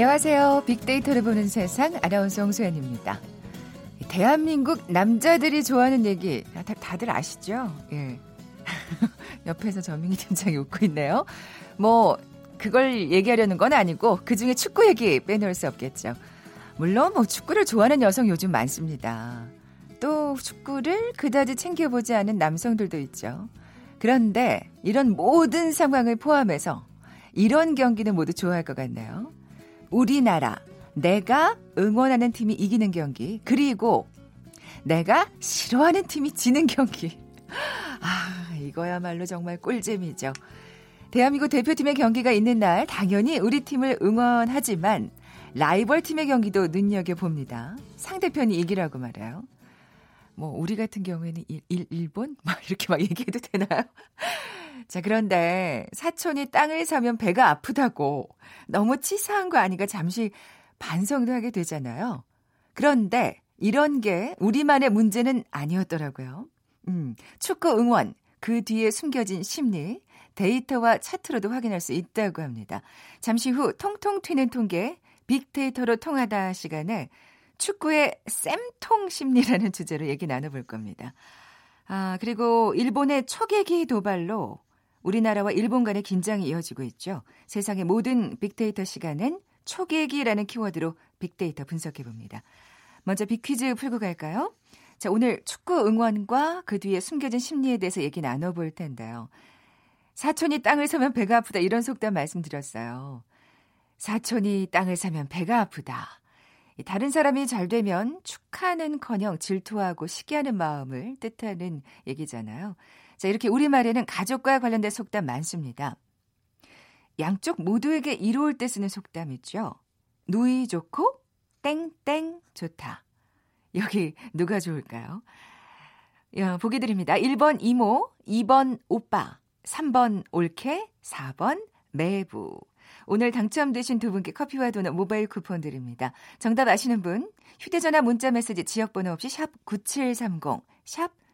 안녕하세요. 빅데이터를 보는 세상 아나운서 홍소연입니다. 대한민국 남자들이 좋아하는 얘기 다, 다들 아시죠? 예. 옆에서 전민기 팀장이 웃고 있네요. 뭐 그걸 얘기하려는 건 아니고 그중에 축구 얘기 빼놓을 수 없겠죠. 물론 뭐 축구를 좋아하는 여성 요즘 많습니다. 또 축구를 그다지 챙겨보지 않은 남성들도 있죠. 그런데 이런 모든 상황을 포함해서 이런 경기는 모두 좋아할 것 같네요. 우리나라, 내가 응원하는 팀이 이기는 경기, 그리고 내가 싫어하는 팀이 지는 경기. 아, 이거야말로 정말 꿀잼이죠. 대한민국 대표팀의 경기가 있는 날, 당연히 우리 팀을 응원하지만, 라이벌 팀의 경기도 눈여겨봅니다. 상대편이 이기라고 말해요. 뭐, 우리 같은 경우에는 일, 일, 일본? 막 이렇게 막 얘기해도 되나요? 자, 그런데 사촌이 땅을 사면 배가 아프다고 너무 치사한 거 아니가 잠시 반성도 하게 되잖아요. 그런데 이런 게 우리만의 문제는 아니었더라고요. 음, 축구 응원, 그 뒤에 숨겨진 심리, 데이터와 차트로도 확인할 수 있다고 합니다. 잠시 후 통통 튀는 통계, 빅데이터로 통하다 시간에 축구의 쌤통 심리라는 주제로 얘기 나눠볼 겁니다. 아, 그리고 일본의 초계기 도발로 우리나라와 일본 간의 긴장이 이어지고 있죠. 세상의 모든 빅데이터 시간은 초계기라는 키워드로 빅데이터 분석해 봅니다. 먼저 빅퀴즈 풀고 갈까요? 자, 오늘 축구 응원과 그 뒤에 숨겨진 심리에 대해서 얘기 나눠볼 텐데요. 사촌이 땅을 사면 배가 아프다 이런 속담 말씀드렸어요. 사촌이 땅을 사면 배가 아프다. 다른 사람이 잘 되면 축하는커녕 질투하고 시기하는 마음을 뜻하는 얘기잖아요. 자, 이렇게 우리말에는 가족과 관련된 속담 많습니다. 양쪽 모두에게 이로울 때 쓰는 속담 있죠. 누이 좋고 땡땡 좋다. 여기 누가 좋을까요? 야, 보기 드립니다. 1번 이모, 2번 오빠, 3번 올케, 4번 매부. 오늘 당첨되신 두 분께 커피와 도넛 모바일 쿠폰 드립니다. 정답 아시는 분 휴대전화 문자 메시지 지역번호 없이 샵 9730, 샵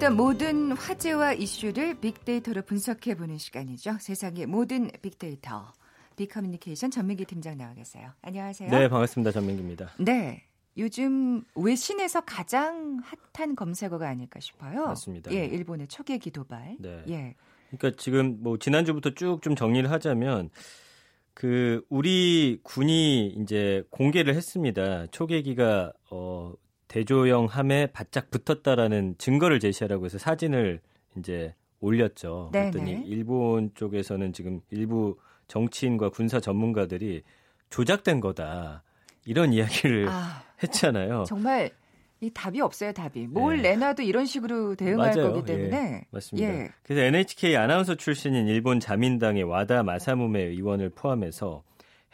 궁금했던 모든 화제와 이슈를 빅데이터로 분석해보는 시간이죠. 세상의 모든 빅데이터. 빅커뮤니케이션 전민기 팀장 나와 계세요. 안녕하세요. 네, 반갑습니다. 전민기입니다. 네. 요즘 외신에서 가장 핫한 검색어가 아닐까 싶어요. 맞습니다. 예, 일본의 초계 기 도발. 네. 예. 그러니까 지금 뭐 지난주부터 쭉 좀 정리를 하자면 그 우리 군이 이제 공개를 했습니다. 초계기가 어 대조영 함에 바짝 붙었다라는 증거를 제시하라고 해서 사진을 이제 올렸죠. 네네. 그랬더니 일본 쪽에서는 지금 일부 정치인과 군사 전문가들이 조작된 거다. 이런 이야기를 아, 했잖아요. 정말 이 답이 없어요, 답이. 뭘 네. 내놔도 이런 식으로 대응할 맞아요. 거기 때문에. 예, 맞습니다. 예. 그래서 NHK 아나운서 출신인 일본 자민당의 와다 마사무메 의원을 포함해서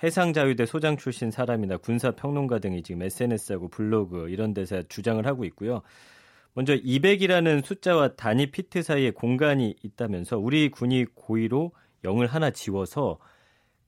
해상자유대 소장 출신 사람이나 군사 평론가 등이 지금 SNS하고 블로그 이런 데서 주장을 하고 있고요. 먼저 200이라는 숫자와 단위 피트 사이에 공간이 있다면서 우리 군이 고의로 0을 하나 지워서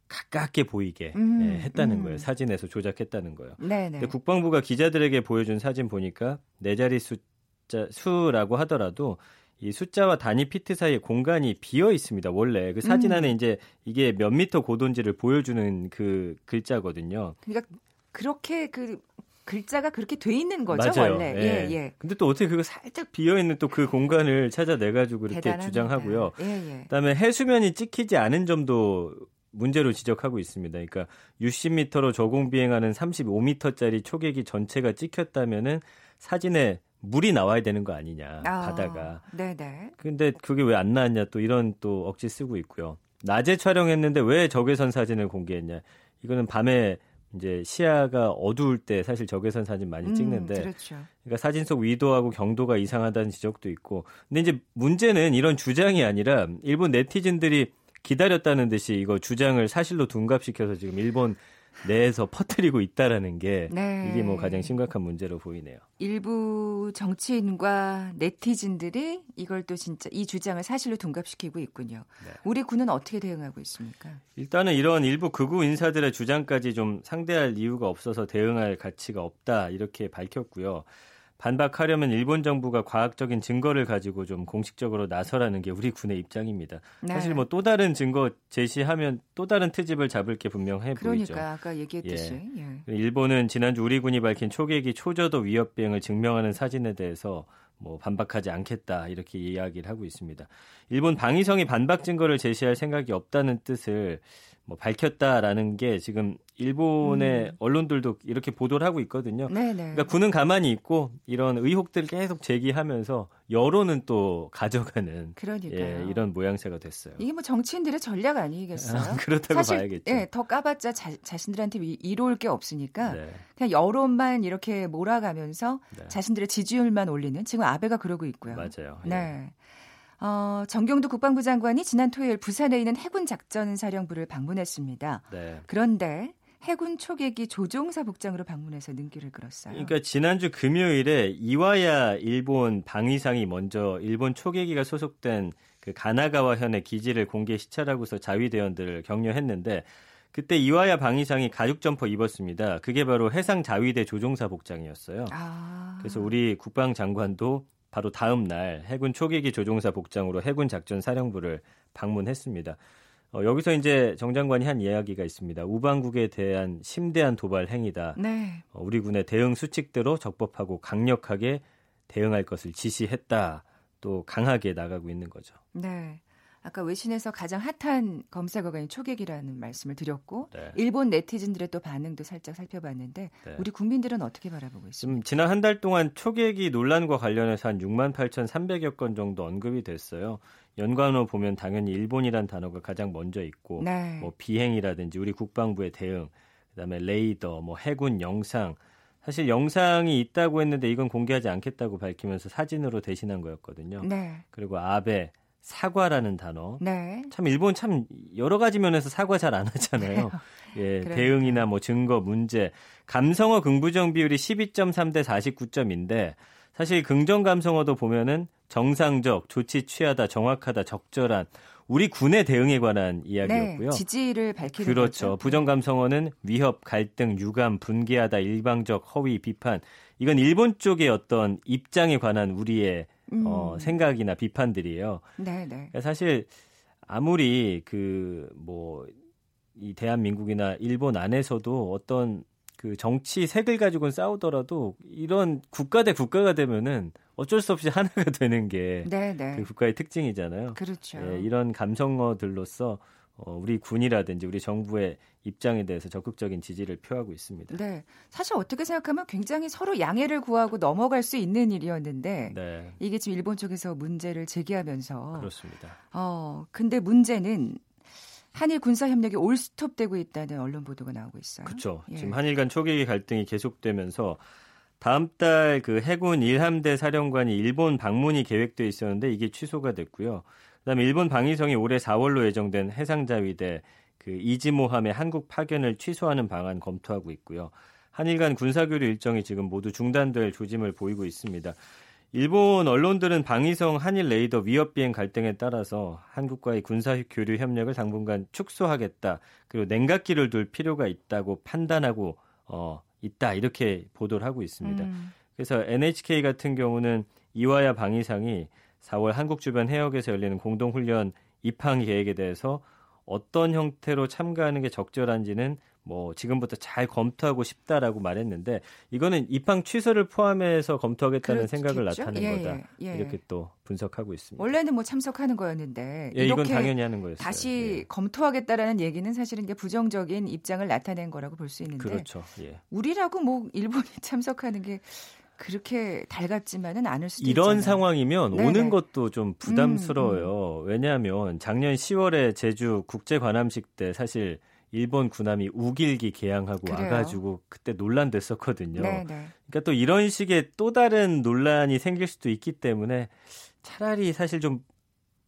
가깝게 보이게 음, 네, 했다는 음. 거예요. 사진에서 조작했다는 거예요. 네네. 국방부가 기자들에게 보여준 사진 보니까 네 자리 숫자 수라고 하더라도 이 숫자와 단위 피트 사이에 공간이 비어 있습니다. 원래 그 사진 음. 안에 이제 이게 몇 미터 고도인지를 보여주는 그 글자거든요. 그러니까 그렇게 그 글자가 그렇게 돼 있는 거죠 맞아요. 원래. 예. 예, 예. 근데 또 어떻게 그거 살짝 비어 있는 또 그 공간을 찾아내 가지고 이렇게 대단합니다. 주장하고요. 예, 예. 그다음에 해수면이 찍히지 않은 점도 문제로 지적하고 있습니다. 그러니까 60m로 저공 비행하는 35m짜리 초계기 전체가 찍혔다면은 사진에 물이 나와야 되는 거 아니냐 아, 바다가. 네네. 근데 그게 왜 안 나왔냐 또 이런 또 억지 쓰고 있고요. 낮에 촬영했는데 왜 적외선 사진을 공개했냐. 이거는 밤에 이제 시야가 어두울 때 사실 적외선 사진 많이 음, 찍는데 음, 그렇죠. 그러니까 사진 속 위도하고 경도가 이상하다는 지적도 있고 근데 이제 문제는 이런 주장이 아니라 일본 네티즌들이 기다렸다는 듯이 이거 주장을 사실로 둔갑시켜서 지금 일본 내에서 퍼뜨리고 있다라는 게 네. 이게 뭐 가장 심각한 문제로 보이네요. 일부 정치인과 네티즌들이 이걸 또 진짜 이 주장을 사실로 둔갑시키고 있군요. 네. 우리 군은 어떻게 대응하고 있습니까? 일단은 이런 일부 극우 인사들의 주장까지 좀 상대할 이유가 없어서 대응할 가치가 없다 이렇게 밝혔고요. 반박하려면 일본 정부가 과학적인 증거를 가지고 좀 공식적으로 나서라는 게 우리 군의 입장입니다. 네. 사실 뭐 또 다른 증거 제시하면 또 다른 트집을 잡을 게 분명해 보이죠. 그러니까 아까 얘기했듯이 예. 일본은 지난주 우리 군이 밝힌 초계기 초저도 위협 비행을 증명하는 사진에 대해서 뭐 반박하지 않겠다 이렇게 이야기를 하고 있습니다. 일본 방위성이 반박 증거를 제시할 생각이 없다는 뜻을 뭐 밝혔다라는 게 지금 일본의 음. 언론들도 이렇게 보도를 하고 있거든요. 네네. 그러니까 군은 가만히 있고 이런 의혹들을 계속 제기하면서 여론은 또 가져가는. 예, 이런 모양새가 됐어요. 이게 뭐 정치인들의 전략 아니겠어요? 아, 그렇다고 사실 봐야겠죠. 예, 더 까봤자 자, 자신들한테 이- 이로울 게 없으니까 네. 그냥 여론만 이렇게 몰아가면서 네. 자신들의 지지율만 올리는 지금 아베가 그러고 있고요. 맞아요. 예. 네. 어, 정경도 국방부 장관이 지난 토요일 부산에 있는 해군 작전 사령부를 방문했습니다. 네. 그런데 해군 초계기 조종사 복장으로 방문해서 눈길을 끌었어요. 그러니까 지난주 금요일에 이와야 일본 방위상이 먼저 일본 초계기가 소속된 그 가나가와 현의 기지를 공개 시찰하고서 자위대원들을 격려했는데 그때 이와야 방위상이 가죽 점퍼 입었습니다. 그게 바로 해상 자위대 조종사 복장이었어요. 아. 그래서 우리 국방 장관도 바로 다음 날 해군 초계기 조종사 복장으로 해군 작전 사령부를 방문했습니다. 어, 여기서 이제 정 장관이 한 이야기가 있습니다. 우방국에 대한 심대한 도발 행위다. 네. 어, 우리 군의 대응 수칙대로 적법하고 강력하게 대응할 것을 지시했다. 또 강하게 나가고 있는 거죠. 네. 아까 외신에서 가장 핫한 검색어가 인 초계기라는 말씀을 드렸고 네. 일본 네티즌들의 또 반응도 살짝 살펴봤는데 네. 우리 국민들은 어떻게 바라보고 있습니까? 지난 한 달 동안 초계기 논란과 관련해서 한 6만 8,300여 건 정도 언급이 됐어요. 연관어 보면 당연히 일본이란 단어가 가장 먼저 있고 네. 뭐 비행이라든지 우리 국방부의 대응, 그다음에 레이더, 뭐 해군 영상. 사실 영상이 있다고 했는데 이건 공개하지 않겠다고 밝히면서 사진으로 대신한 거였거든요. 네. 그리고 아베 사과라는 단어. 네. 참 일본 참 여러 가지 면에서 사과 잘 안 하잖아요. 예, 그러니까요. 대응이나 뭐 증거 문제. 감성어 긍부정 비율이 12.3 대 49점인데 사실 긍정 감성어도 보면은 정상적, 조치 취하다, 정확하다, 적절한 우리 군의 대응에 관한 이야기였고요. 네. 지지를 밝히는 그렇죠. 거죠. 부정 감성어는 위협, 갈등, 유감, 분개하다, 일방적, 허위, 비판. 이건 일본 쪽의 어떤 입장에 관한 우리의 음. 어, 생각이나 비판들이에요. 네, 네. 그러니까 사실 아무리 그 뭐 이 대한민국이나 일본 안에서도 어떤 그 정치 색을 가지고는 싸우더라도 이런 국가 대 국가가 되면은 어쩔 수 없이 하나가 되는 게그 네, 네. 국가의 특징이잖아요. 그렇죠. 예, 이런 감성어들로서 어, 우리 군이라든지 우리 정부의 입장에 대해서 적극적인 지지를 표하고 있습니다. 네. 사실 어떻게 생각하면 굉장히 서로 양해를 구하고 넘어갈 수 있는 일이었는데 네, 이게 지금 일본 쪽에서 문제를 제기하면서 그렇습니다. 어, 근데 문제는 한일 군사 협력이 올스톱되고 있다는 언론 보도가 나오고 있어요. 그렇죠. 예. 지금 한일 간 초계기 갈등이 계속되면서 다음 달 그 해군 일함대 사령관이 일본 방문이 계획돼 있었는데 이게 취소가 됐고요. 그다음에 일본 방위성이 올해 4월로 예정된 해상자위대 그 이지모함의 한국 파견을 취소하는 방안 검토하고 있고요. 한일 간 군사교류 일정이 지금 모두 중단될 조짐을 보이고 있습니다. 일본 언론들은 방위성 한일 레이더 위협 비행 갈등에 따라서 한국과의 군사 교류 협력을 당분간 축소하겠다. 그리고 냉각기를 둘 필요가 있다고 판단하고 어 있다. 이렇게 보도를 하고 있습니다. 음, 그래서 NHK 같은 경우는 이와야 방위상이 4월 한국 주변 해역에서 열리는 공동 훈련 입항 계획에 대해서 어떤 형태로 참가하는 게 적절한지는 뭐 지금부터 잘 검토하고 싶다라고 말했는데 이거는 입항 취소를 포함해서 검토하겠다는 그렇겠죠? 생각을 나타낸 예, 거다. 예, 예. 이렇게 또 분석하고 있습니다. 원래는 뭐 참석하는 거였는데 예, 이건 당연히 하는 거였어요. 다시 예. 검토하겠다라는 얘기는 사실은 이제 부정적인 입장을 나타낸 거라고 볼 수 있는데 그렇죠. 예. 우리라고 뭐 일본이 참석하는 게 그렇게 달갑지만은 않을 수도 이런 있잖아요. 상황이면 네네. 음, 오는 것도 좀 부담스러워요. 왜냐하면 작년 10월에 제주 국제 관함식 때 사실 일본 군함이 우길기 개항하고 그래요. 와가지고 그때 논란됐었거든요. 네, 네. 그러니까 또 이런 식의 또 다른 논란이 생길 수도 있기 때문에 차라리 사실 좀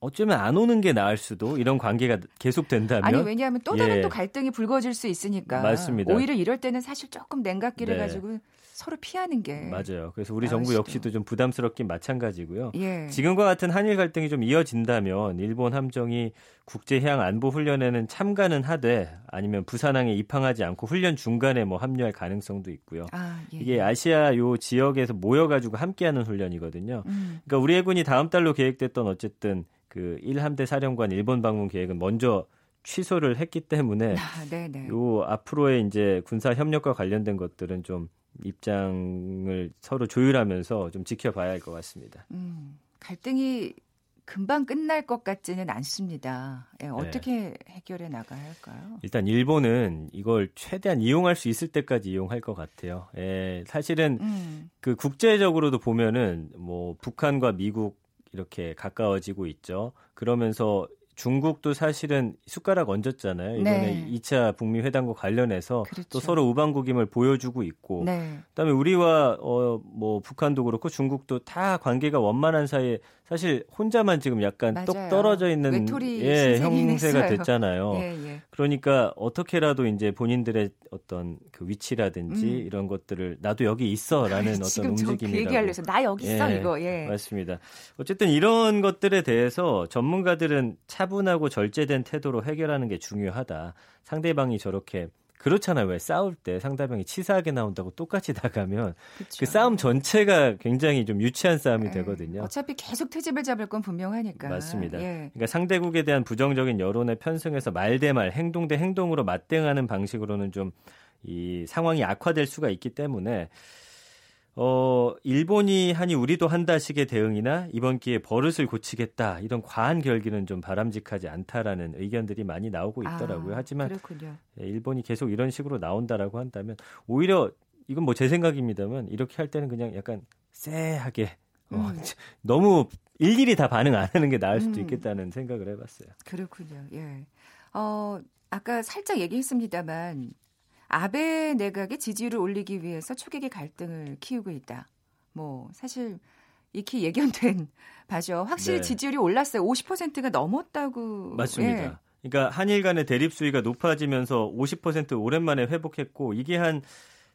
어쩌면 안 오는 게 나을 수도 이런 관계가 계속 된다면 아니 왜냐하면 또 다른 예. 또 갈등이 불거질 수 있으니까 맞습니다. 오히려 이럴 때는 사실 조금 냉각기를 네. 가지고 서로 피하는 게 맞아요. 그래서 우리 정부. 역시도 좀 부담스럽긴 마찬가지고요. 예. 지금과 같은 한일 갈등이 좀 이어진다면 일본 함정이 국제 해양 안보 훈련에는 참가는 하되 아니면 부산항에 입항하지 않고 훈련 중간에 뭐 합류할 가능성도 있고요. 아, 예. 이게 아시아 요 지역에서 모여가지고 함께하는 훈련이거든요. 음. 그러니까 우리 해군이 다음 달로 계획됐던 어쨌든 그 1함대 사령관 일본 방문 계획은 먼저 취소를 했기 때문에 아. 요 앞으로의 이제 군사 협력과 관련된 것들은 좀 입장을 서로 조율하면서 좀 지켜봐야 할 것 같습니다. 음, 갈등이 금방 끝날 것 같지는 않습니다. 예, 네. 어떻게 해결해 나가야 할까요? 일단 일본은 이걸 최대한 이용할 수 있을 때까지 이용할 것 같아요. 예, 사실은 음, 그 국제적으로도 보면은 뭐 북한과 미국 이렇게 가까워지고 있죠. 그러면서 중국도 사실은 숟가락 얹었잖아요. 이번에 네. 2차 북미 회담과 관련해서 그렇죠. 또 서로 우방국임을 보여주고 있고 네. 그다음에 우리와 어 뭐 북한도 그렇고 중국도 다 관계가 원만한 사이에 사실 혼자만 지금 약간 똑 맞아요. 떨어져 있는 예, 형세가 했어요. 됐잖아요. 예, 예. 그러니까 어떻게라도 이제 본인들의 어떤 그 위치라든지 음. 이런 것들을 나도 여기 있어라는 어떤 지금 저그 움직임이라고 얘기하려 해서 나 여기 있어 예, 이거. 예. 맞습니다. 어쨌든 이런 것들에 대해서 전문가들은 차 분하고 절제된 태도로 해결하는 게 중요하다. 상대방이 저렇게 그렇잖아요. 왜 싸울 때 상대방이 치사하게 나온다고 똑같이 나가면 그쵸. 그 싸움 전체가 굉장히 좀 유치한 싸움이 예. 되거든요. 어차피 계속 트집을 잡을 건 분명하니까. 맞습니다. 예. 그러니까 상대국에 대한 부정적인 여론에 편승해서 말 대 말, 행동 대 행동으로 맞대응하는 방식으로는 좀 이 상황이 악화될 수가 있기 때문에 어 일본이 하니 우리도 한다식의 대응이나 이번 기회에 버릇을 고치겠다 이런 과한 결기는 좀 바람직하지 않다라는 의견들이 많이 나오고 있더라고요. 아, 하지만 그렇군요. 예, 일본이 계속 이런 식으로 나온다라고 한다면 오히려 이건 뭐 제 생각입니다만 이렇게 할 때는 그냥 약간 쎄하게 어, 음. 너무 일일이 다 반응 안 하는 게 나을 수도 음. 있겠다는 생각을 해봤어요. 그렇군요. 예. 어, 아까 살짝 얘기했습니다만 아베 내각의 지지율을 올리기 위해서 초계기 갈등을 키우고 있다. 뭐 사실 익히 예견된 바죠. 확실히 네. 지지율이 올랐어요. 50%가 넘었다고. 맞습니다. 예. 그러니까 한일 간의 대립 수위가 높아지면서 50% 오랜만에 회복했고 이게 한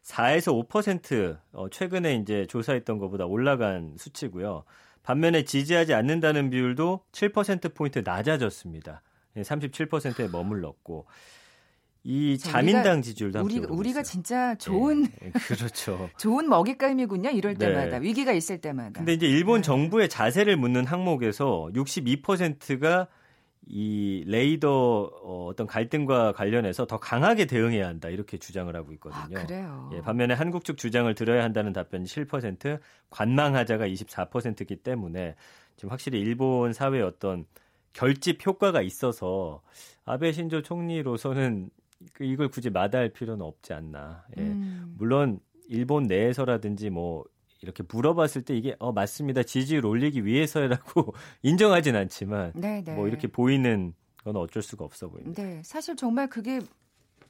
4에서 5% 어, 최근에 이제 조사했던 것보다 올라간 수치고요. 반면에 지지하지 않는다는 비율도 7% 포인트 낮아졌습니다. 37%에 머물렀고 이 자, 자민당 지지율도 함께 우리가. 진짜 좋은 예, 그렇죠. 좋은 먹잇감이군요. 이럴 네. 때마다 위기가 있을 때마다. 근데 이제 일본 네. 정부의 자세를 묻는 항목에서 62%가 이 레이더 어, 어떤 갈등과 관련해서 더 강하게 대응해야 한다 이렇게 주장을 하고 아, 있거든요. 그래요. 예, 반면에 한국 측 주장을 들어야 한다는 답변이 7%, 관망하자가 24%이기 때문에 지금 확실히 일본 사회의 어떤 결집 효과가 있어서 아베 신조 총리로서는 그 이걸 굳이 마다할 필요는 없지 않나. 예. 음. 물론 일본 내에서라든지 뭐 이렇게 물어봤을 때 이게 어 맞습니다 지지율 올리기 위해서라고 인정하진 않지만 네, 네. 뭐 이렇게 보이는 건 어쩔 수가 없어 보입니다. 네, 사실 정말 그게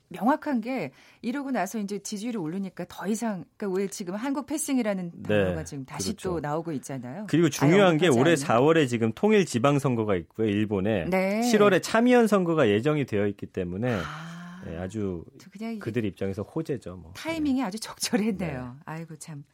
명확한 게 이러고 나서 이제 지지율이 오르니까 더 이상 그러니까 왜 지금 한국 패싱이라는 네, 단어가 지금 다시 그렇죠. 또 나오고 있잖아요. 그리고 중요한 게 올해 않는. 4월에 지금 통일 지방 선거가 있고요 일본에 네. 7월에 참의원 선거가 예정이 되어 있기 때문에 아, 예, 아주 그들 입장에서 호재죠. 뭐. 타이밍이 아주 적절했네요. 네. 아이고 참.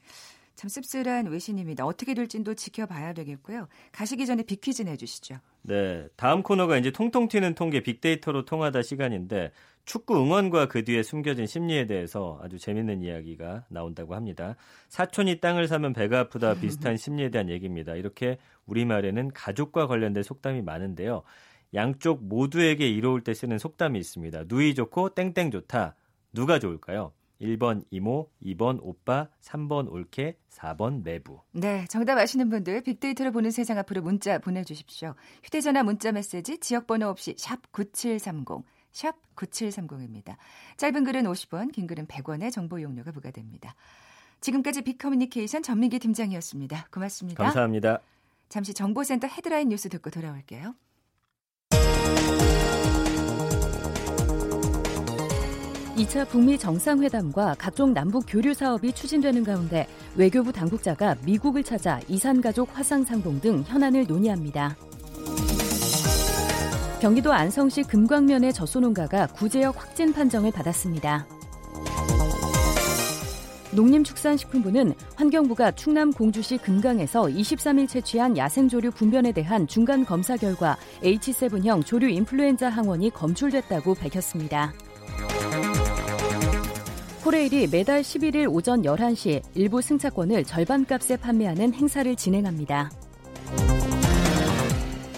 참 씁쓸한 외신입니다. 어떻게 될진도 지켜봐야 되겠고요. 가시기 전에 빅퀴즈 내주시죠. 네, 다음 코너가 이제 통통 튀는 통계 빅데이터로 통하다 시간인데 축구 응원과 그 뒤에 숨겨진 심리에 대해서 아주 재밌는 이야기가 나온다고 합니다. 사촌이 땅을 사면 배가 아프다 비슷한 심리에 대한 얘기입니다. 이렇게 우리말에는 가족과 관련된 속담이 많은데요. 양쪽 모두에게 이로울 때 쓰는 속담이 있습니다. 누이 좋고 땡땡 좋다. 누가 좋을까요? 1번 이모, 2번 오빠, 3번 올케, 4번 매부. 네, 정답 아시는 분들 빅데이터를 보는 세상 앞으로 문자 보내주십시오. 휴대전화 문자 메시지 지역번호 없이 샵 9730, 샵 9730입니다. 짧은 글은 50원, 긴 글은 100원의 정보 용료가 부과됩니다. 지금까지 빅커뮤니케이션 전민기 팀장이었습니다. 고맙습니다. 감사합니다. 잠시 정보센터 헤드라인 뉴스 듣고 돌아올게요. 이차 북미 정상회담과 각종 남북 교류 사업이 추진되는 가운데 외교부 당국자가 미국을 찾아 이산가족 화상 상봉 등 현안을 논의합니다. 경기도 안성시 금광면의 젖소농가가 구제역 확진 판정을 받았습니다. 농림축산식품부는 환경부가 충남 공주시 금강에서 23일 채취한 야생조류 분변에 대한 중간 검사 결과 H7형 조류 인플루엔자 항원이 검출됐다고 밝혔습니다. 코레일이 매달 11일 오전 11시 일부 승차권을 절반값에 판매하는 행사를 진행합니다.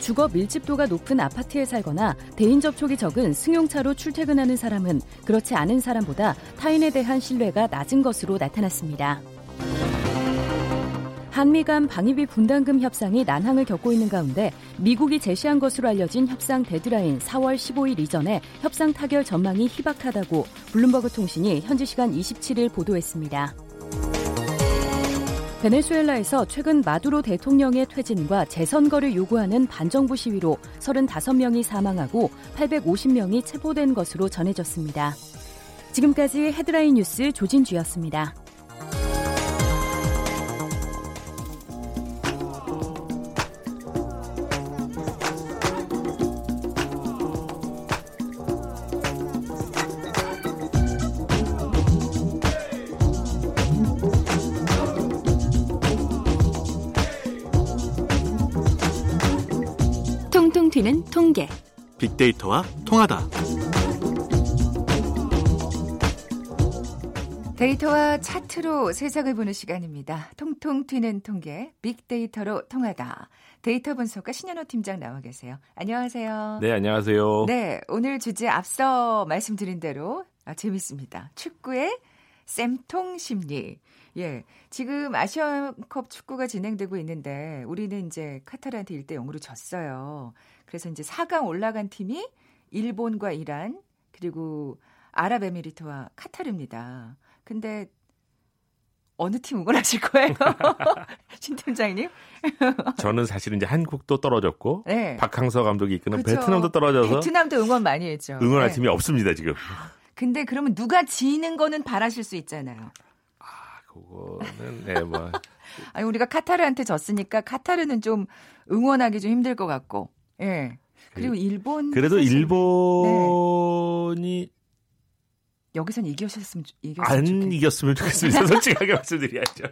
주거 밀집도가 높은 아파트에 살거나 대인 접촉이 적은 승용차로 출퇴근하는 사람은 그렇지 않은 사람보다 타인에 대한 신뢰가 낮은 것으로 나타났습니다. 한미 간 방위비 분담금 협상이 난항을 겪고 있는 가운데 미국이 제시한 것으로 알려진 협상 데드라인 4월 15일 이전에 협상 타결 전망이 희박하다고 블룸버그 통신이 현지 시간 27일 보도했습니다. 베네수엘라에서 최근 마두로 대통령의 퇴진과 재선거를 요구하는 반정부 시위로 35명이 사망하고 850명이 체포된 것으로 전해졌습니다. 지금까지 헤드라인 뉴스 조진주였습니다. 통통 튀는 통계. 빅데이터와 통하다. 데이터와 차트로 세상을 보는 시간입니다. 통통 튀는 통계, 빅데이터로 통하다. 데이터 분석가 신현호 팀장 나와 계세요. 안녕하세요. 네, 안녕하세요. 네, 오늘 주제 앞서 말씀드린 대로 아, 재밌습니다. 축구의 쌤통 심리. 예. 지금 아시아컵 축구가 진행되고 있는데 우리는 이제 카타르한테 1대 0으로 졌어요. 그래서 이제 4강 올라간 팀이 일본과 이란 그리고 아랍에미리트와 카타르입니다. 근데 어느 팀 응원하실 거예요? 신 팀장님? 저는 사실 이제 한국도 떨어졌고 네. 박항서 감독이 이끄는 그쵸. 베트남도 떨어져서 베트남도 응원 많이 했죠. 응원할 네. 팀이 없습니다 지금. 근데 그러면 누가 지는 거는 바라실 수 있잖아요. 아, 그거는 네, 뭐 아니 우리가 카타르한테 졌으니까 카타르는 좀 응원하기 좀 힘들 것 같고. 예. 그리고 일본 그래도 사실 일본이 여기선 이기셨으면 좋- 이겼으면 안 좋겠 이겼으면 좋겠습니다. 솔직하게 말씀드려야죠.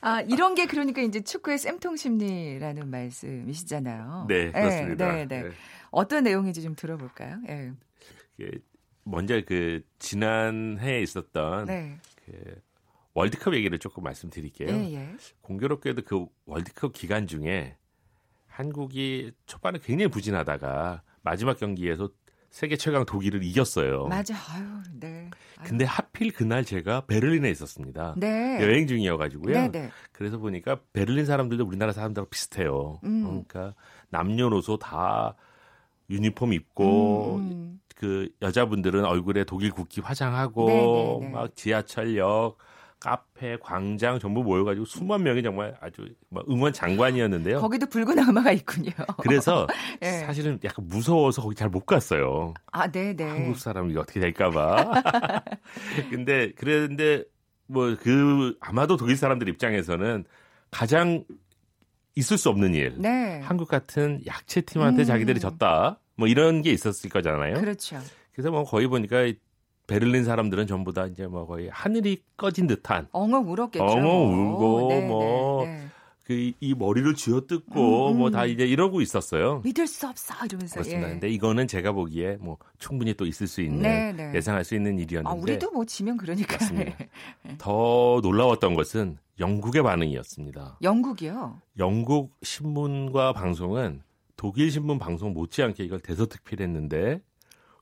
아 이런 게 그러니까 이제 축구의 쌤통 심리라는 말씀이시잖아요. 네, 예, 그렇습니다. 네, 네. 네. 어떤 내용인지 좀 들어볼까요? 예. 먼저 그 지난 해에 있었던 네. 그 월드컵 얘기를 조금 말씀드릴게요. 예, 예. 공교롭게도 그 월드컵 기간 중에 한국이 초반에 굉장히 부진하다가 마지막 경기에서 세계 최강 독일을 이겼어요. 맞아. 아유, 네. 아유. 근데 하필 그날 제가 베를린에 있었습니다. 네. 여행 중이어가지고요. 네, 네. 그래서 보니까 베를린 사람들도 우리나라 사람들하고 비슷해요. 음. 그러니까 남녀노소 다 유니폼 입고 음, 음. 그 여자분들은 얼굴에 독일 국기 화장하고 네, 네, 네. 막 지하철역, 카페, 광장 전부 모여가지고 수만 명이 정말 아주 막 응원 장관이었는데요. 거기도 붉은 악마가 있군요. 그래서 예. 사실은 약간 무서워서 거기 잘 못 갔어요. 아, 네, 네. 한국 사람 이거 어떻게 될까봐. 근데 그랬는데 뭐 그 아마도 독일 사람들 입장에서는 가장 있을 수 없는 일. 네. 한국 같은 약체 팀한테 음. 자기들이 졌다. 뭐 이런 게 있었을 거잖아요. 그렇죠. 그래서 뭐 거의 보니까 이 베를린 사람들은 전부 다 이제 뭐 거의 하늘이 꺼진 듯한 엉엉 울었겠죠. 엉엉 울고 네, 뭐 네, 네. 그 이 머리를 쥐어뜯고 음, 음. 뭐다 이제 이러고 있었어요. 믿을 수 없어 이러면서. 그렇습니다. 예. 근데 이거는 제가 보기에 뭐 충분히 또 있을 수 있는 네, 네. 예상할 수 있는 아, 일이었는데 우리도 뭐 지면 그러니까. 맞습니다. 더 놀라웠던 것은 영국의 반응이었습니다. 영국이요. 영국 신문과 방송은 독일 신문 방송 못지않게 이걸 대서특필했는데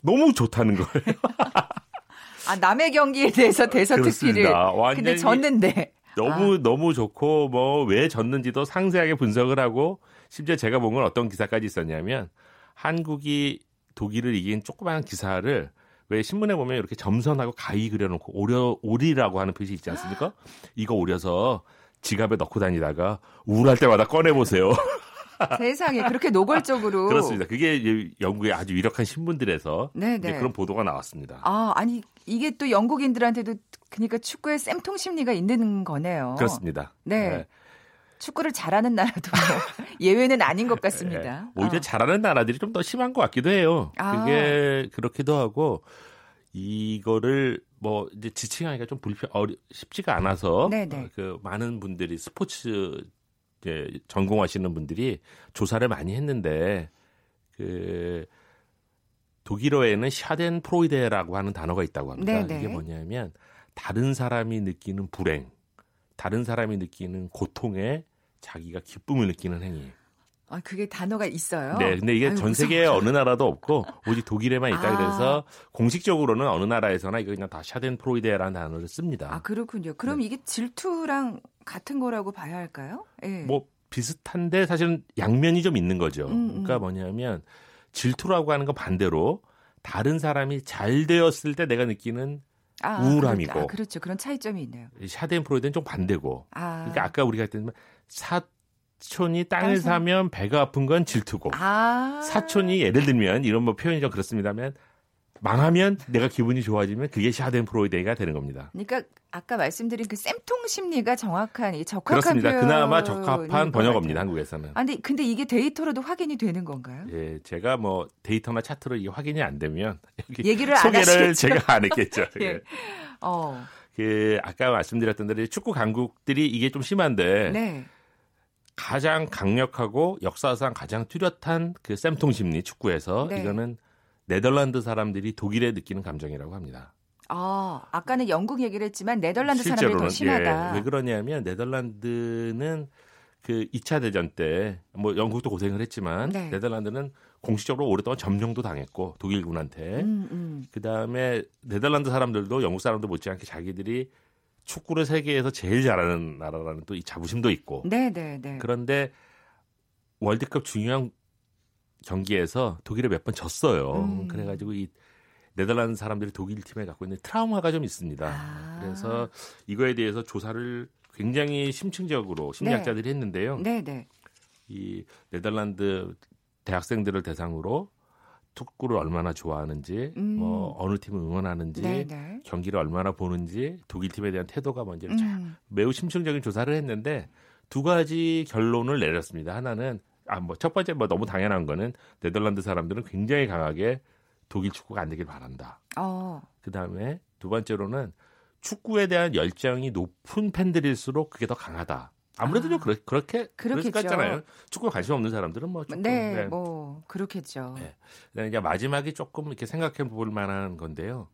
너무 좋다는 거예요. 아, 남의 경기에 대해서 대서특필을. 근데 졌는데. 너무 너무 좋고 뭐 왜 졌는지도 상세하게 분석을 하고 심지어 제가 본 건 어떤 기사까지 있었냐면 한국이 독일을 이긴 조그마한 기사를 왜 신문에 보면 이렇게 점선하고 가위 그려놓고 오려 오리라고 하는 표시 있지 않습니까? 이거 오려서 지갑에 넣고 다니다가 우울할 때마다 꺼내 보세요. 세상에 그렇게 노골적으로. 그렇습니다. 그게 영국의 아주 유력한 신문들에서 네, 네. 그런 보도가 나왔습니다. 아, 아니 이게 또 영국인들한테도 그러니까 축구에 쌤통 심리가 있는 거네요. 그렇습니다. 네. 축구를 잘하는 나라도 뭐 예외는 아닌 것 같습니다. 예, 오히려 어. 잘하는 나라들이 좀 더 심한 것 같기도 해요. 아. 그게 그렇기도 하고 이거를 뭐 이제 지칭하기가 좀 불편 어리, 쉽지가 않아서 네네. 그 많은 분들이 스포츠 전공하시는 분들이 조사를 많이 했는데 그 독일어에는 Schadenfreude라고 하는 단어가 있다고 합니다. 네네. 이게 뭐냐면 다른 사람이 느끼는 불행, 다른 사람이 느끼는 고통에 자기가 기쁨을 느끼는 행위. 아, 그게 단어가 있어요. 네, 근데 이게 아유, 전 무서워. 세계에 어느 나라도 없고 오직 독일에만 있다 아. 그래서 공식적으로는 어느 나라에서나 이거 그냥 다 Schadenfreude라는 단어를 씁니다. 아, 그렇군요. 그럼 이게 질투랑 같은 거라고 봐야 할까요? 예. 네. 뭐 비슷한데 사실은 양면이 좀 있는 거죠. 음, 음. 그러니까 뭐냐면 질투라고 하는 건 반대로 다른 사람이 잘 되었을 때 내가 느끼는 아, 우울함이고. 그렇, 아, 그렇죠. 그런 차이점이 있네요. 이 Schadenfreude는 좀 반대고. 아. 그러니까 아까 우리가 했던 사촌이 땅을 사- 사면 배가 아픈 건 질투고 아. 사촌이 예를 들면 이런 뭐 표현이 좀 그렇습니다만 망하면 내가 기분이 좋아지면 그게 Schadenfreude가 되는 겁니다. 그러니까 아까 말씀드린 그 쌤통 심리가 정확한 이 적합한 그렇습니다. 그나마 것 적합한 번역어입니다. 한국에서는. 아, 근데, 근데 이게 데이터로도 확인이 되는 건가요? 예, 제가 뭐 데이터나 차트로 이게 확인이 안 되면 얘기를 안 소개를 하시겠죠? 제가 안 했겠죠. 예. 예. 어. 그 아까 말씀드렸던 대로 축구 강국들이 이게 좀 심한데 네. 가장 강력하고 역사상 가장 뚜렷한 그 쌤통 심리 축구에서 네. 이거는 네덜란드 사람들이 독일에 느끼는 감정이라고 합니다. 아, 아까는 영국 얘기를 했지만 네덜란드 사람들이 더 실제로는 심하다. 예, 왜 그러냐면 네덜란드는 그 2차 대전 때 뭐 영국도 고생을 했지만 네. 네덜란드는 공식적으로 오랫동안 점령도 당했고 독일군한테 음, 음. 그 다음에 네덜란드 사람들도 영국 사람들 못지않게 자기들이 축구를 세계에서 제일 잘하는 나라라는 또 이 자부심도 있고 네, 네, 네. 그런데 월드컵 중요한 경기에서 독일에 몇 번 졌어요. 음. 그래가지고 이 네덜란드 사람들이 독일 팀에 갖고 있는 트라우마가 좀 있습니다. 아. 그래서 이거에 대해서 조사를 굉장히 심층적으로 심리학자들이 했는데요. 네, 네. 이 네덜란드 대학생들을 대상으로 축구를 얼마나 좋아하는지, 음. 뭐 어느 팀을 응원하는지, 네, 네. 경기를 얼마나 보는지, 독일 팀에 대한 태도가 뭔지를 쫙 음. 매우 심층적인 조사를 했는데 두 가지 결론을 내렸습니다. 하나는 아 뭐 첫 번째 뭐 너무 당연한 거는 네덜란드 사람들은 굉장히 강하게 독일 축구가 안 되길 바란다. 어. 그 다음에 두 번째로는 축구에 대한 열정이 높은 팬들일수록 그게 더 강하다. 아무래도 아. 좀 그렇, 그렇게 그렇겠죠. 같잖아요. 축구에 관심 없는 사람들은 뭐 축구. 네, 뭐 그렇겠죠. 네. 이제 마지막에 조금 이렇게 생각해 볼 만한 건데요.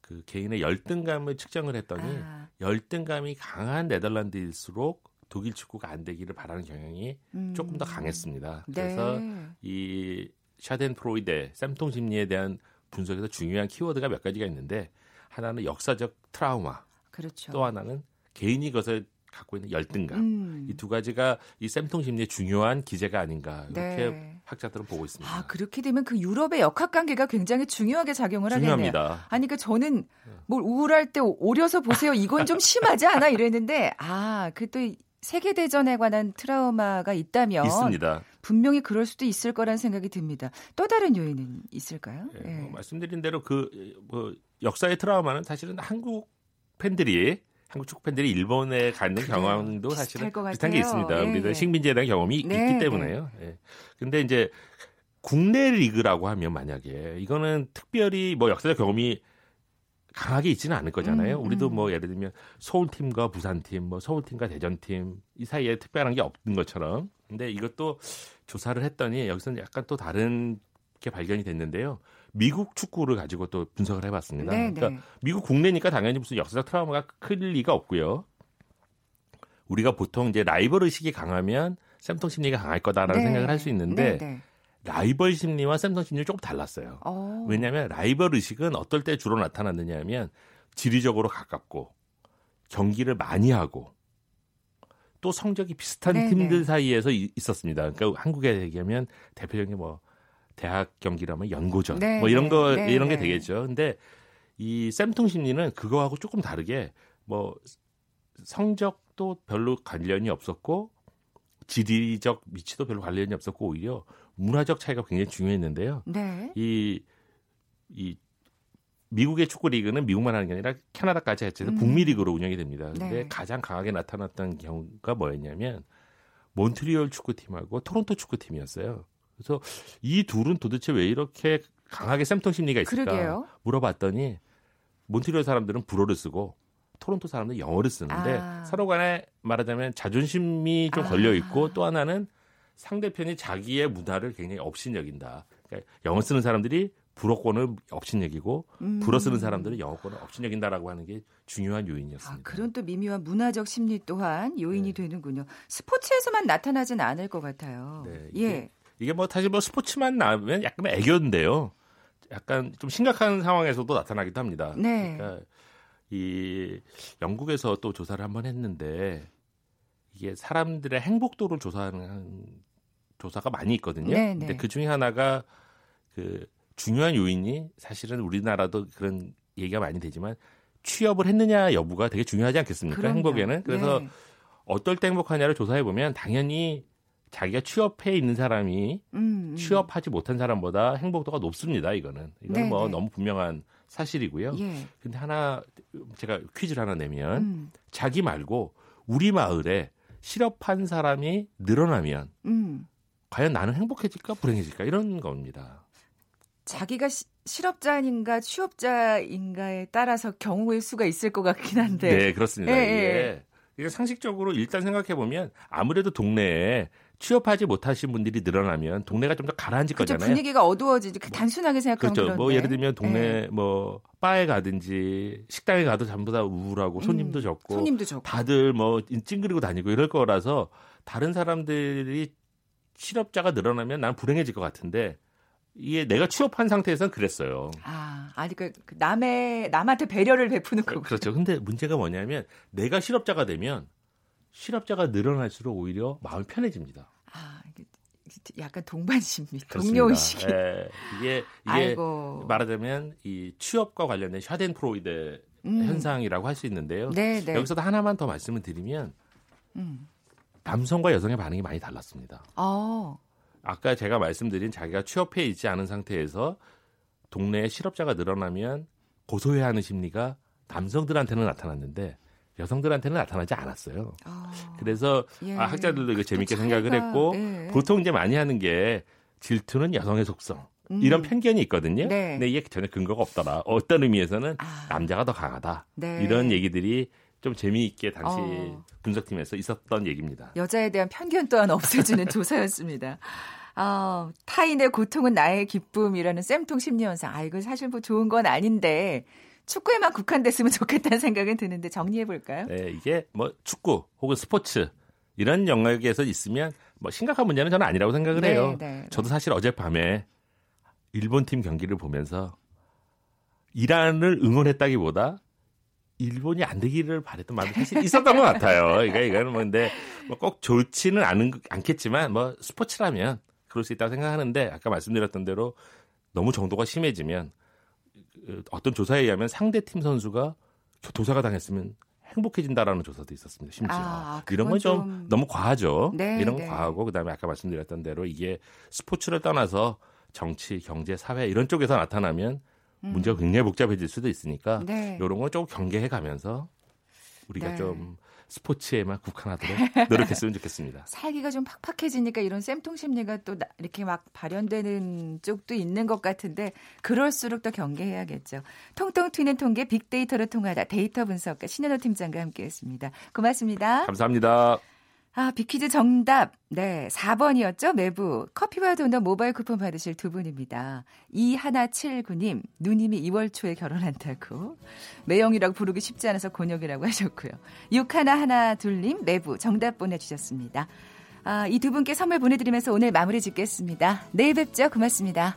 그 개인의 열등감을 측정을 했더니 아, 열등감이 강한 네덜란드일수록 독일 축구가 안 되기를 바라는 경향이 음. 조금 더 강했습니다. 네. 그래서 이 샤덴 프로이데 쌤통 심리에 대한 분석에서 중요한 키워드가 몇 가지가 있는데 하나는 역사적 트라우마, 그렇죠. 또 하나는 개인이 그것을 갖고 있는 열등감. 음. 이두 가지가 이 쌤통 심리의 중요한 기제가 아닌가 이렇게 네. 학자들은 보고 있습니다. 아, 그렇게 되면 그 유럽의 역학 관계가 굉장히 중요하게 작용을 하겠네요. 중요합니다. 아니, 그 저는 뭘 우울할 때 오려서 보세요. 이건 좀 심하지 않아? 이랬는데, 아, 그 또 세계 대전에 관한 트라우마가 있다면 있습니다. 분명히 그럴 수도 있을 거란 생각이 듭니다. 또 다른 요인은 있을까요? 예, 예. 뭐 말씀드린 대로 그 뭐 역사의 트라우마는 사실은 한국 팬들이 한국 축구 팬들이 일본에 가는 그래요. 경험도 사실은 것 비슷한 게. 있습니다. 예, 우리도 예. 식민지에 대한 경험이 네, 있기 때문에요. 예. 근데 이제 국내 리그라고 하면 만약에 이거는 특별히 뭐 역사적 경험이 강하게 있지는 않을 거잖아요. 음, 우리도 음. 뭐 예를 들면 서울팀과 부산팀, 뭐 서울팀과 대전팀 이 사이에 특별한 게 없는 것처럼. 근데 이것도 조사를 했더니 여기서는 약간 또 다른 게 발견이 됐는데요. 미국 축구를 가지고 또 분석을 해봤습니다. 네, 그러니까 네. 미국 국내니까 당연히 무슨 역사적 트라우마가 클 리가 없고요. 우리가 보통 이제 라이벌 의식이 강하면 쌤통 심리가 강할 거다라는 네. 생각을 할 수 있는데 네, 네. 라이벌 심리와 쌤통 심리는 조금 달랐어요. 어. 왜냐하면 라이벌 의식은 어떨 때 주로 나타났느냐 하면 지리적으로 가깝고 경기를 많이 하고 또 성적이 비슷한 네네. 팀들 사이에서 이- 있었습니다. 그러니까 한국에 얘기하면 대표적인 뭐 대학 경기라면 연고전 네, 뭐 이런 네, 거 네, 이런 게 네. 되겠죠. 근데 이 쌤통 심리는 그거하고 조금 다르게 뭐 성적도 별로 관련이 없었고 지리적 위치도 별로 관련이 없었고 오히려 문화적 차이가 굉장히 중요했는데요. 네. 이, 이 미국의 축구 리그는 미국만 하는 게 아니라 캐나다까지 해서 음. 북미 리그로 운영이 됩니다. 근데 네. 가장 강하게 나타났던 경우가 뭐였냐면 몬트리올 축구팀하고 토론토 축구팀이었어요. 그래서 이 둘은 도대체 왜 이렇게 강하게 쌤통 심리가 있을까 그러게요. 물어봤더니 몬트리올 사람들은 불어를 쓰고 토론토 사람들은 영어를 쓰는데 아. 서로 간에 말하자면 자존심이 좀 아. 걸려 있고 또 하나는 상대편이 자기의 문화를 굉장히 업신여긴다. 그러니까 영어 쓰는 사람들이 불어권을 업신여기고 음. 불어 쓰는 사람들은 영어권을 업신여긴다라고 하는 게 중요한 아, 요인이었습니다. 그런 또 미묘한 문화적 심리 또한 요인이 네. 되는군요. 스포츠에서만 나타나진 않을 것 같아요. 네, 예. 이게- 이게 뭐 사실 뭐 스포츠만 나오면 약간 애교인데요. 약간 좀 심각한 상황에서도 나타나기도 합니다. 네. 그러니까 이 영국에서 또 조사를 한번 했는데 이게 사람들의 행복도를 조사하는 조사가 많이 있거든요. 네, 근데 네. 그 중에 하나가 그 중요한 요인이 사실은 우리나라도 그런 얘기가 많이 되지만 취업을 했느냐 여부가 되게 중요하지 않겠습니까? 그럼요. 행복에는. 그래서 네. 어떨 때 행복하냐를 조사해 보면 당연히 자기가 취업해 있는 사람이 음, 음. 취업하지 못한 사람보다 행복도가 높습니다. 이거는 이건 네, 뭐 네. 너무 분명한 사실이고요. 예. 근데 하나 제가 퀴즈를 하나 내면 음, 자기 말고 우리 마을에 실업한 사람이 늘어나면 음. 과연 나는 행복해질까 불행해질까 이런 겁니다. 자기가 시, 실업자인가 취업자인가에 따라서 경우의 수가 있을 것 같긴 한데. 네, 그렇습니다. 예, 이게, 이게 상식적으로 일단 생각해 보면 아무래도 동네에 취업하지 못하신 분들이 늘어나면 동네가 좀 더 가라앉을 그죠 거잖아요. 분위기가 어두워지지 그 단순하게 생각하면 그렇죠. 그런데. 뭐 예를 들면 동네 예. 뭐 바에 가든지 식당에 가도 전부 다 우울하고 손님도 음, 적고 손님도 적고. 다들 뭐 찡그리고 다니고 이럴 거라서 다른 사람들이 실업자가 늘어나면 난 불행해질 것 같은데 이게 내가 취업한 상태에서는 그랬어요. 아, 아니 그, 그 남의 남한테 배려를 베푸는 그- 거. 그렇죠. 근데 문제가 뭐냐면 내가 실업자가 되면 실업자가 늘어날수록 오히려 마음이 편해집니다. 아, 약간 동반심리, 그렇습니다. 동료의식이. 예, 이게 이게 아이고. 말하자면 이 취업과 관련된 Schadenfreude 음. 현상이라고 할 수 있는데요. 네, 네. 여기서도 하나만 더 말씀을 드리면 음. 남성과 여성의 반응이 많이 달랐습니다. 어. 아까 제가 말씀드린 자기가 취업해 있지 않은 상태에서 동네에 실업자가 늘어나면 고소해야 하는 심리가 남성들한테는 나타났는데 여성들한테는 나타나지 않았어요. 어. 그래서 예. 아, 학자들도 이거 재밌게 그 생각을 했고 예. 보통 이제 많이 하는 게 질투는 여성의 속성 음. 이런 편견이 있거든요. 네. 근데 이게 전혀 근거가 없더라. 어떤 의미에서는 아. 남자가 더 강하다. 네. 이런 얘기들이 좀 재미있게 당시 어. 분석팀에서 있었던 얘기입니다. 여자에 대한 편견 또한 없애주는 조사였습니다. 아, 타인의 고통은 나의 기쁨이라는 쌤통 심리 현상. 아, 이거 사실 뭐 좋은 건 아닌데 축구에만 국한됐으면 좋겠다는 생각은 드는데 정리해 볼까요? 네, 이게 뭐 축구 혹은 스포츠 이런 영역에서 있으면 뭐 심각한 문제는 저는 아니라고 생각을 네, 해요. 네. 저도 사실 어젯밤에 일본 팀 경기를 보면서 이란을 응원했다기보다 일본이 안 되기를 바랬던 마음이 사실 있었던 것 같아요. 그러니까 이거는 뭐 근데 뭐 꼭 좋지는 않은, 않겠지만 뭐 스포츠라면 그럴 수 있다고 생각하는데 아까 말씀드렸던 대로 너무 정도가 심해지면 그 어떤 조사에 의하면 상대 팀 선수가 도사가 당했으면 행복해진다라는 조사도 있었습니다. 심지어 아, 이런 건좀 좀- 너무 과하죠. 네, 이런 건 네. 과하고 그다음에 아까 말씀드렸던 대로 이게 스포츠를 떠나서 정치, 경제, 사회 이런 쪽에서 나타나면 문제가 굉장히 복잡해질 수도 있으니까 음. 네. 이런 걸좀 경계해 가면서 우리가 네. 좀 스포츠에만 국한하도록 노력했으면 좋겠습니다. 살기가 좀 팍팍해지니까 이런 쌤통 심리가 또 나- 이렇게 막 발현되는 쪽도 있는 것 같은데 그럴수록 더 경계해야겠죠. 통통 튀는 통계 빅데이터로 통하다 데이터 분석가 신현호 팀장과 함께했습니다. 고맙습니다. 감사합니다. 아, 비퀴즈 정답. 네, 4번이었죠? 매부. 커피와 도넛 모바일 쿠폰 받으실 두 분입니다. 이하나칠구님, 누님이 2월 초에 결혼한다고. 매형이라고 부르기 쉽지 않아서 곤욕이라고 하셨고요. 육하나하나둘님, 매부. 정답 보내주셨습니다. 아, 이 두 분께 선물 보내드리면서 오늘 마무리 짓겠습니다. 내일 뵙죠. 고맙습니다.